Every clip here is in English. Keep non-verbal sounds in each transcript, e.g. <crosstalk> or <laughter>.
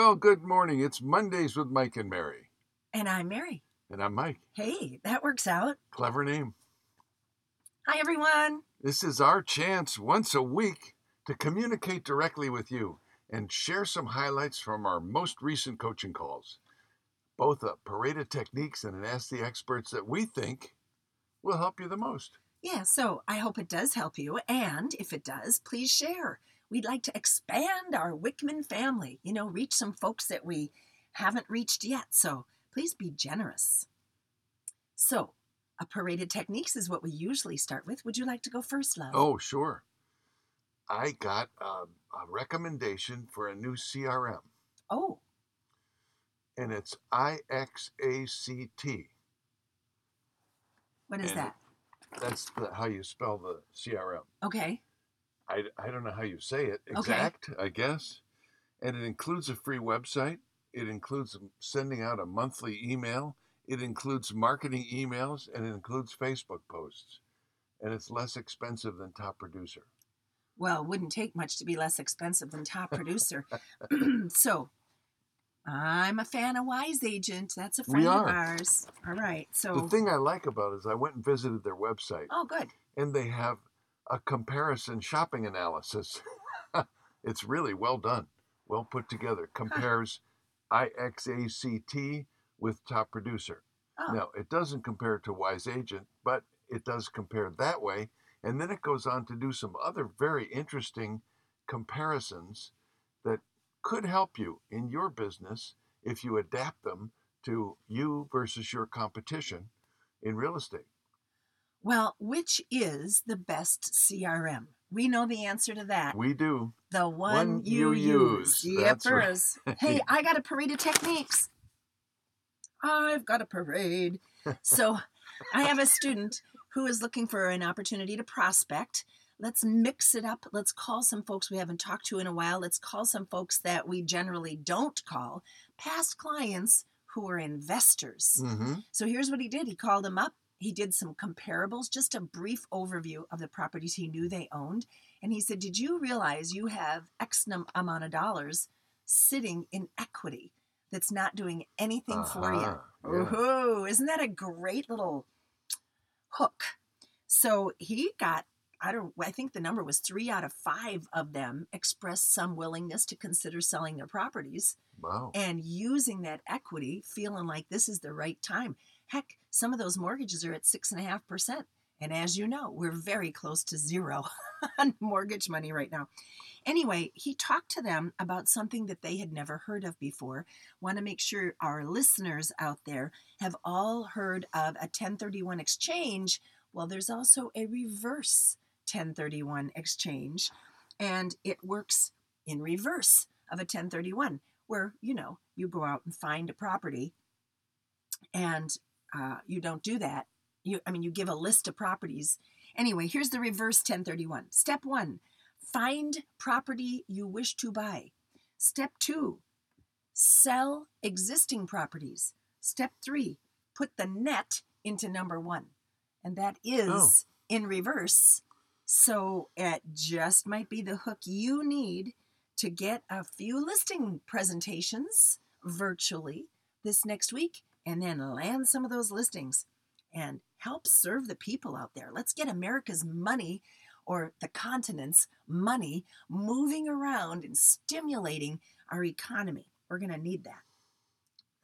Well, good morning. It's Mondays with Mike and Mary. And I'm Mary. And I'm Mike. Hey, that works out. Clever name. Hi, everyone. This is our chance once a week to communicate directly with you and share some highlights from our most recent coaching calls. Both a parade of techniques and an Ask the Experts that we think will help you the most. Yeah, so I hope it does help you. And if it does, please share. We'd like to expand our Wickman family, you know, reach some folks that we haven't reached yet. So please be generous. So, a paraded techniques is what we usually start with. Would you like to go first, love? Oh, sure. I got a, a recommendation for a new CRM, Oh, and it's IXACT. what is And- that? That's the, how you spell the CRM. Okay. I, I don't know how you say it. Okay. Exact, I guess. And it includes a free website. It includes sending out a monthly email. It includes marketing emails and it includes Facebook posts. And it's less expensive than Top Producer. Well, it wouldn't take much to be less expensive than top producer. <laughs> <clears throat> so, I'm a fan of Wise Agent. That's a friend of ours. All right. So, The thing I like about it is I went and visited their website oh, good. and they have a comparison shopping analysis. <laughs> it's really well done, well put together. Compares IXACT with Top Producer. Oh, Now, it doesn't compare to Wise Agent, but it does compare that way. And then it goes on to do some other very interesting comparisons that could help you in your business if you adapt them to you versus your competition in real estate. Well, which is the best CRM? We know the answer to that. We do. the one, one you, you use. use. Right. Hey, <laughs> I got a parade of techniques. I've got a parade. So, I have a student who is looking for an opportunity to prospect. Let's mix it up. Let's call some folks we haven't talked to in a while. Let's call some folks that we generally don't call, past clients who are investors. hmm So here's what he did. He called them up. He did some comparables, just a brief overview of the properties he knew they owned. And he said, Did you realize you have X amount of dollars sitting in equity that's not doing anything for you? Uh-huh, yeah. Ooh, isn't that a great little hook? So he got, I don't, I think the number was three out of five of them expressed some willingness to consider selling their properties Wow. and using that equity, feeling like this is the right time. Heck, some of those mortgages are at six and a half percent. And as you know, we're very close to zero <laughs> on mortgage money right now. Anyway, he talked to them about something that they had never heard of before. Want to make sure our listeners out there have all heard of a 1031 exchange. Well, there's also a reverse 1031 exchange, and it works in reverse of a 1031 where you know you go out and find a property and uh, you don't do that you i mean you give a list of properties. Anyway here's the reverse 1031 step one find property you wish to buy. Step two sell existing properties. Step three put the net into number one. And that is Oh. in reverse. So it just might be the hook you need to get a few listing presentations virtually this next week and then land some of those listings and help serve the people out there. Let's get America's money or the continent's money moving around and stimulating our economy. We're going to need that.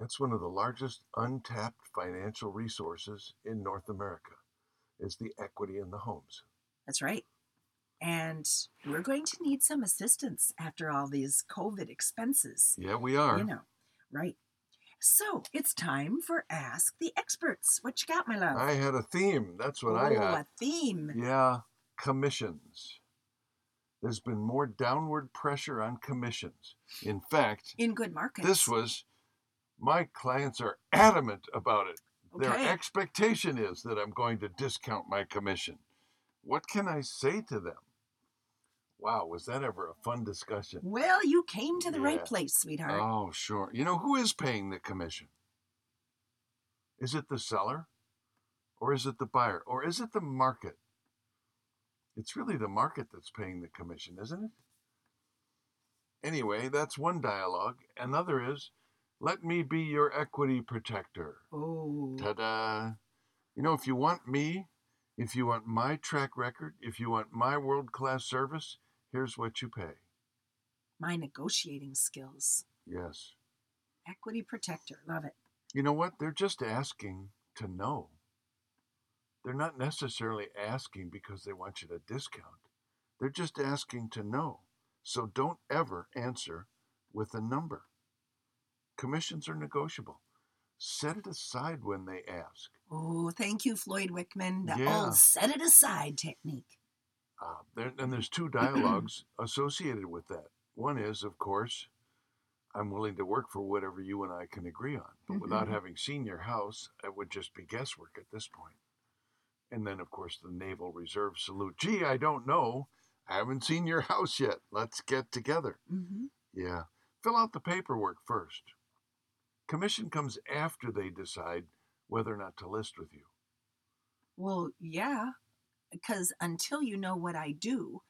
That's one of the largest untapped financial resources in North America is the equity in the homes. That's right. And we're going to need some assistance after all these COVID expenses. Yeah, we are. You know, right. So it's time for Ask the Experts. What you got, my love? I had a theme. That's what oh, I got. a theme. Yeah, commissions. There's been more downward pressure on commissions. In fact, In good markets. this was my clients are adamant about it. Their expectation is that I'm going to discount my commission. What can I say to them? Wow, was that ever a fun discussion? Well, you came to the right place, sweetheart. Oh, sure. You know, who is paying the commission? Is it the seller? Or is it the buyer? Or is it the market? It's really the market that's paying the commission, isn't it? Anyway, that's one dialogue. Another is, let me be your equity protector. Oh. Ta da! You know, if you want me, if you want my track record, if you want my world class service, here's what you pay. My negotiating skills. Yes. Equity protector. Love it. You know what? They're just asking to know. They're not necessarily asking because they want you to discount. They're just asking to know. So don't ever answer with a number. Commissions are negotiable. Set it aside when they ask. Oh, thank you, Floyd Wickman. The Yeah. old set it aside technique. Uh, there, and there's two <clears throat> dialogues associated with that. One is, of course, I'm willing to work for whatever you and I can agree on. But without Mhm. having seen your house, it would just be guesswork at this point. And then, of course, the Naval Reserve salute. Gee, I don't know. I haven't seen your house yet. Let's get together. hmm Yeah. Fill out the paperwork first. Commission comes after they decide whether or not to list with you. Well, yeah, because until you know what I do,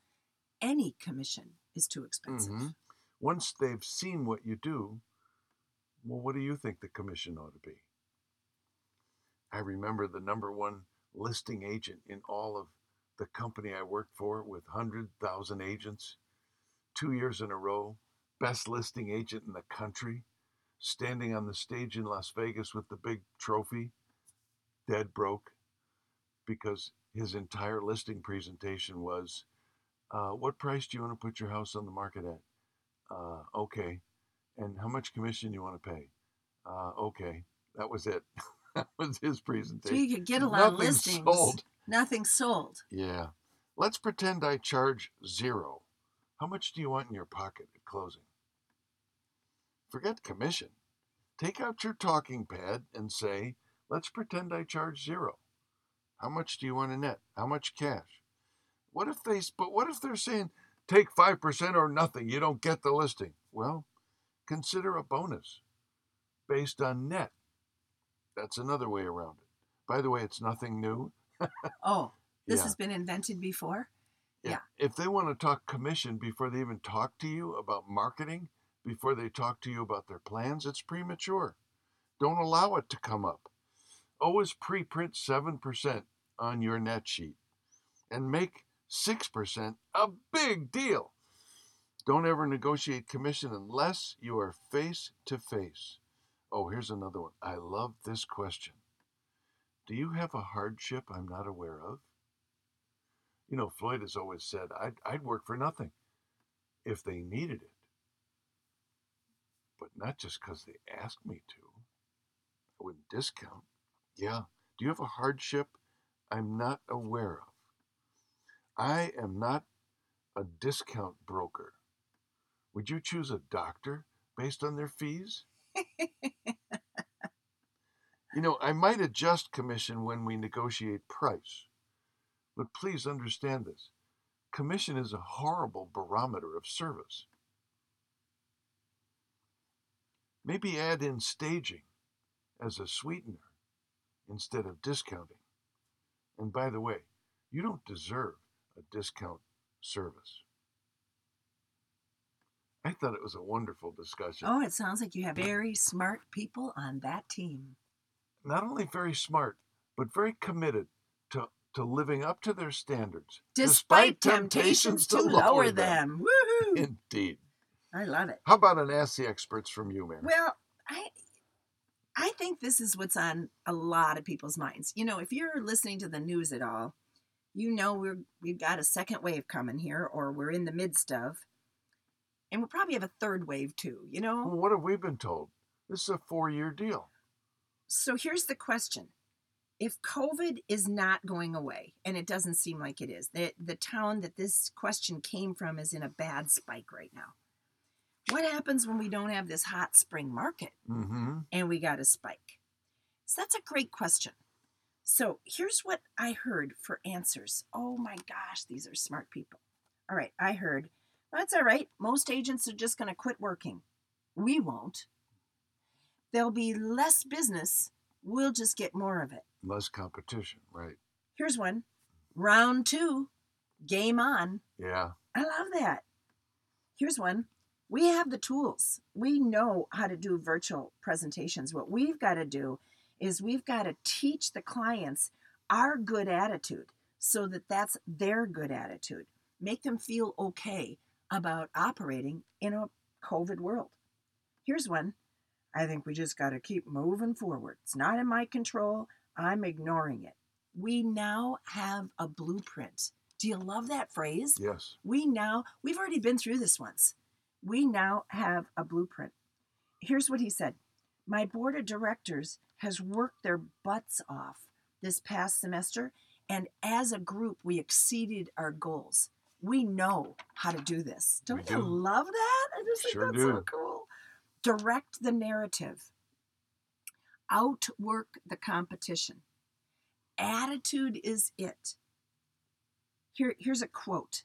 any commission is too expensive. Mhm. Once they've seen what you do, well, what do you think the commission ought to be? I remember the number one listing agent in all of the company I worked for with 100,000 agents, two years in a row, best listing agent in the country, standing on the stage in Las Vegas with the big trophy, dead broke, because his entire listing presentation was uh, what price do you want to put your house on the market at? Uh, okay. And how much commission you want to pay? Uh, okay. That was it. <laughs> that was his presentation. So you could get a lot of Nothing listings. sold. Nothing sold. Yeah. Let's pretend I charge zero. How much do you want in your pocket at closing? Forget commission. Take out your talking pad and say, let's pretend I charge zero. How much do you want to net? How much cash? What if they, but what if they're saying, take 5% or nothing, you don't get the listing? Well, consider a bonus based on net. That's another way around it. By the way, it's nothing new. <laughs> Oh, this Yeah. has been invented before. Yeah. If they want to talk commission before they even talk to you about marketing, before they talk to you about their plans, it's premature. Don't allow it to come up. Always pre print 7% on your net sheet and make 6% a big deal. Don't ever negotiate commission unless you are face to face. Oh, here's another one. I love this question. Do you have a hardship I'm not aware of? You know, Floyd has always said, I'd, I'd work for nothing if they needed it. But not just because they asked me to. I wouldn't discount. Yeah. Do you have a hardship I'm not aware of? I am not a discount broker. Would you choose a doctor based on their fees? You know, I might adjust commission when we negotiate price, but please understand this. Commission is a horrible barometer of service. Maybe add in staging as a sweetener instead of discounting. And by the way, you don't deserve a discount service. I thought it was a wonderful discussion. Oh, it sounds like you have very smart people on that team. not only very smart, but very committed to, to living up to their standards, Despite, temptations, to lower them. Woohoo! Indeed. I love it. How about an Ask the Experts from you, Mary? Well, I I think this is what's on a lot of people's minds. You know, if you're listening to the news at all, you know we're we've got a second wave coming here, or we're in the midst of, and we'll probably have a third wave too. You know, Well, what have we been told? This is a four year deal. so here's the question: If COVID is not going away, and it doesn't seem like it is, the the town that this question came from is in a bad spike right now. What happens when we don't have this hot spring market? Mm-hmm. and we got a spike? So that's a great question. So here's what I heard for answers. Oh my gosh, these are smart people. All right, I heard that's all right. Most agents are just going to quit working. We won't. There'll be less business. We'll just get more of it. Less competition, right? Here's one round two, game on. Yeah. I love that. Here's one We have the tools. We know how to do virtual presentations. What we've got to do is we've got to teach the clients our good attitude so that that's their good attitude. Make them feel okay about operating in a COVID world. Here's one I think we just got to keep moving forward. It's not in my control. I'm ignoring it. We now have a blueprint. Do you love that phrase? Yes. We now, we've already been through this once. We now have a blueprint. Here's what he said My board of directors has worked their butts off this past semester, and as a group, we exceeded our goals. We know how to do this. Don't We you do. love that? I just think Sure that's so do. cool. Direct the narrative, outwork the competition. Attitude is it. Here, here's a quote.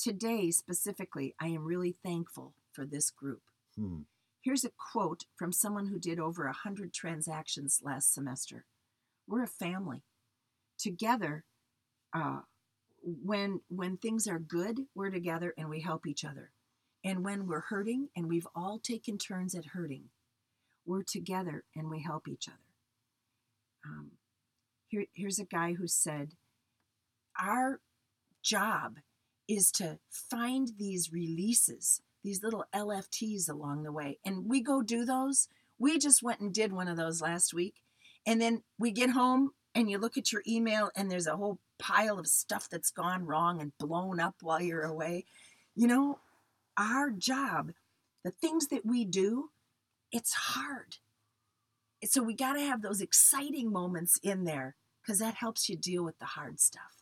Today, specifically, I am really thankful for this group. Hmm. Here's a quote from someone who did over 100 transactions last semester. We're a family. Together, uh, when, when things are good, we're together and we help each other. And when we're hurting, and we've all taken turns at hurting, we're together and we help each other. Um, here, here's a guy who said, Our job is to find these releases, these little LFTs along the way. And we go do those. We just went and did one of those last week. And then we get home and you look at your email and there's a whole pile of stuff that's gone wrong and blown up while you're away. You know, our job, the things that we do, it's hard. So we got to have those exciting moments in there because that helps you deal with the hard stuff.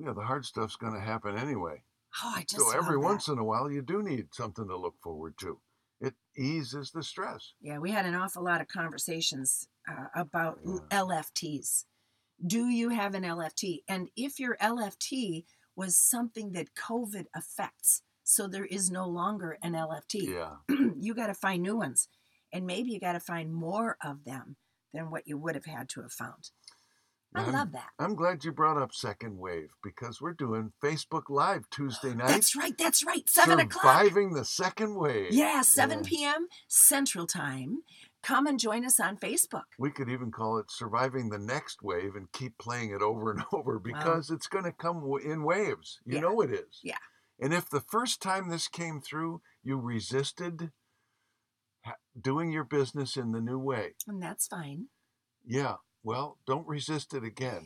Yeah, the hard stuff's going to happen anyway. Oh, I just So every once in a while, you do need something to look forward to. It eases the stress. Yeah, we had an awful lot of conversations uh, about Yeah. LFTs. Do you have an LFT? And if your LFT was something that COVID affects, so there is no longer an LFT, Yeah. <clears throat> you got to find new ones. And maybe you got to find more of them than what you would have had to have found. I I'm- love that. I'm glad you brought up Second Wave because we're doing Facebook Live Tuesday night. That's right. That's right. Seven o'clock. Surviving the second wave. Yeah, 7 Yeah. p.m. Central Time. Come and join us on Facebook. We could even call it Surviving the Next Wave and keep playing it over and <laughs> over because it's going to come in waves. You Yeah. know it is. Yeah. And if the first time this came through, you resisted doing your business in the new way, And that's fine. yeah, well, don't resist it again.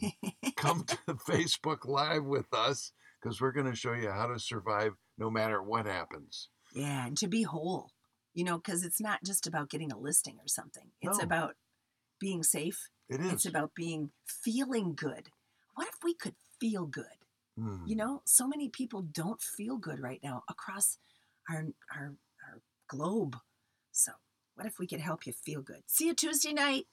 Come <laughs> to <laughs> Facebook Live with us because we're going to show you how to survive no matter what happens. Yeah, and to be whole, you know, because it's not just about getting a listing or something. It's No. about being safe. It is. It's about being feeling good. What if we could feel good? Hmm. You know, so many people don't feel good right now across our our our globe. So, what if we could help you feel good? See you Tuesday night.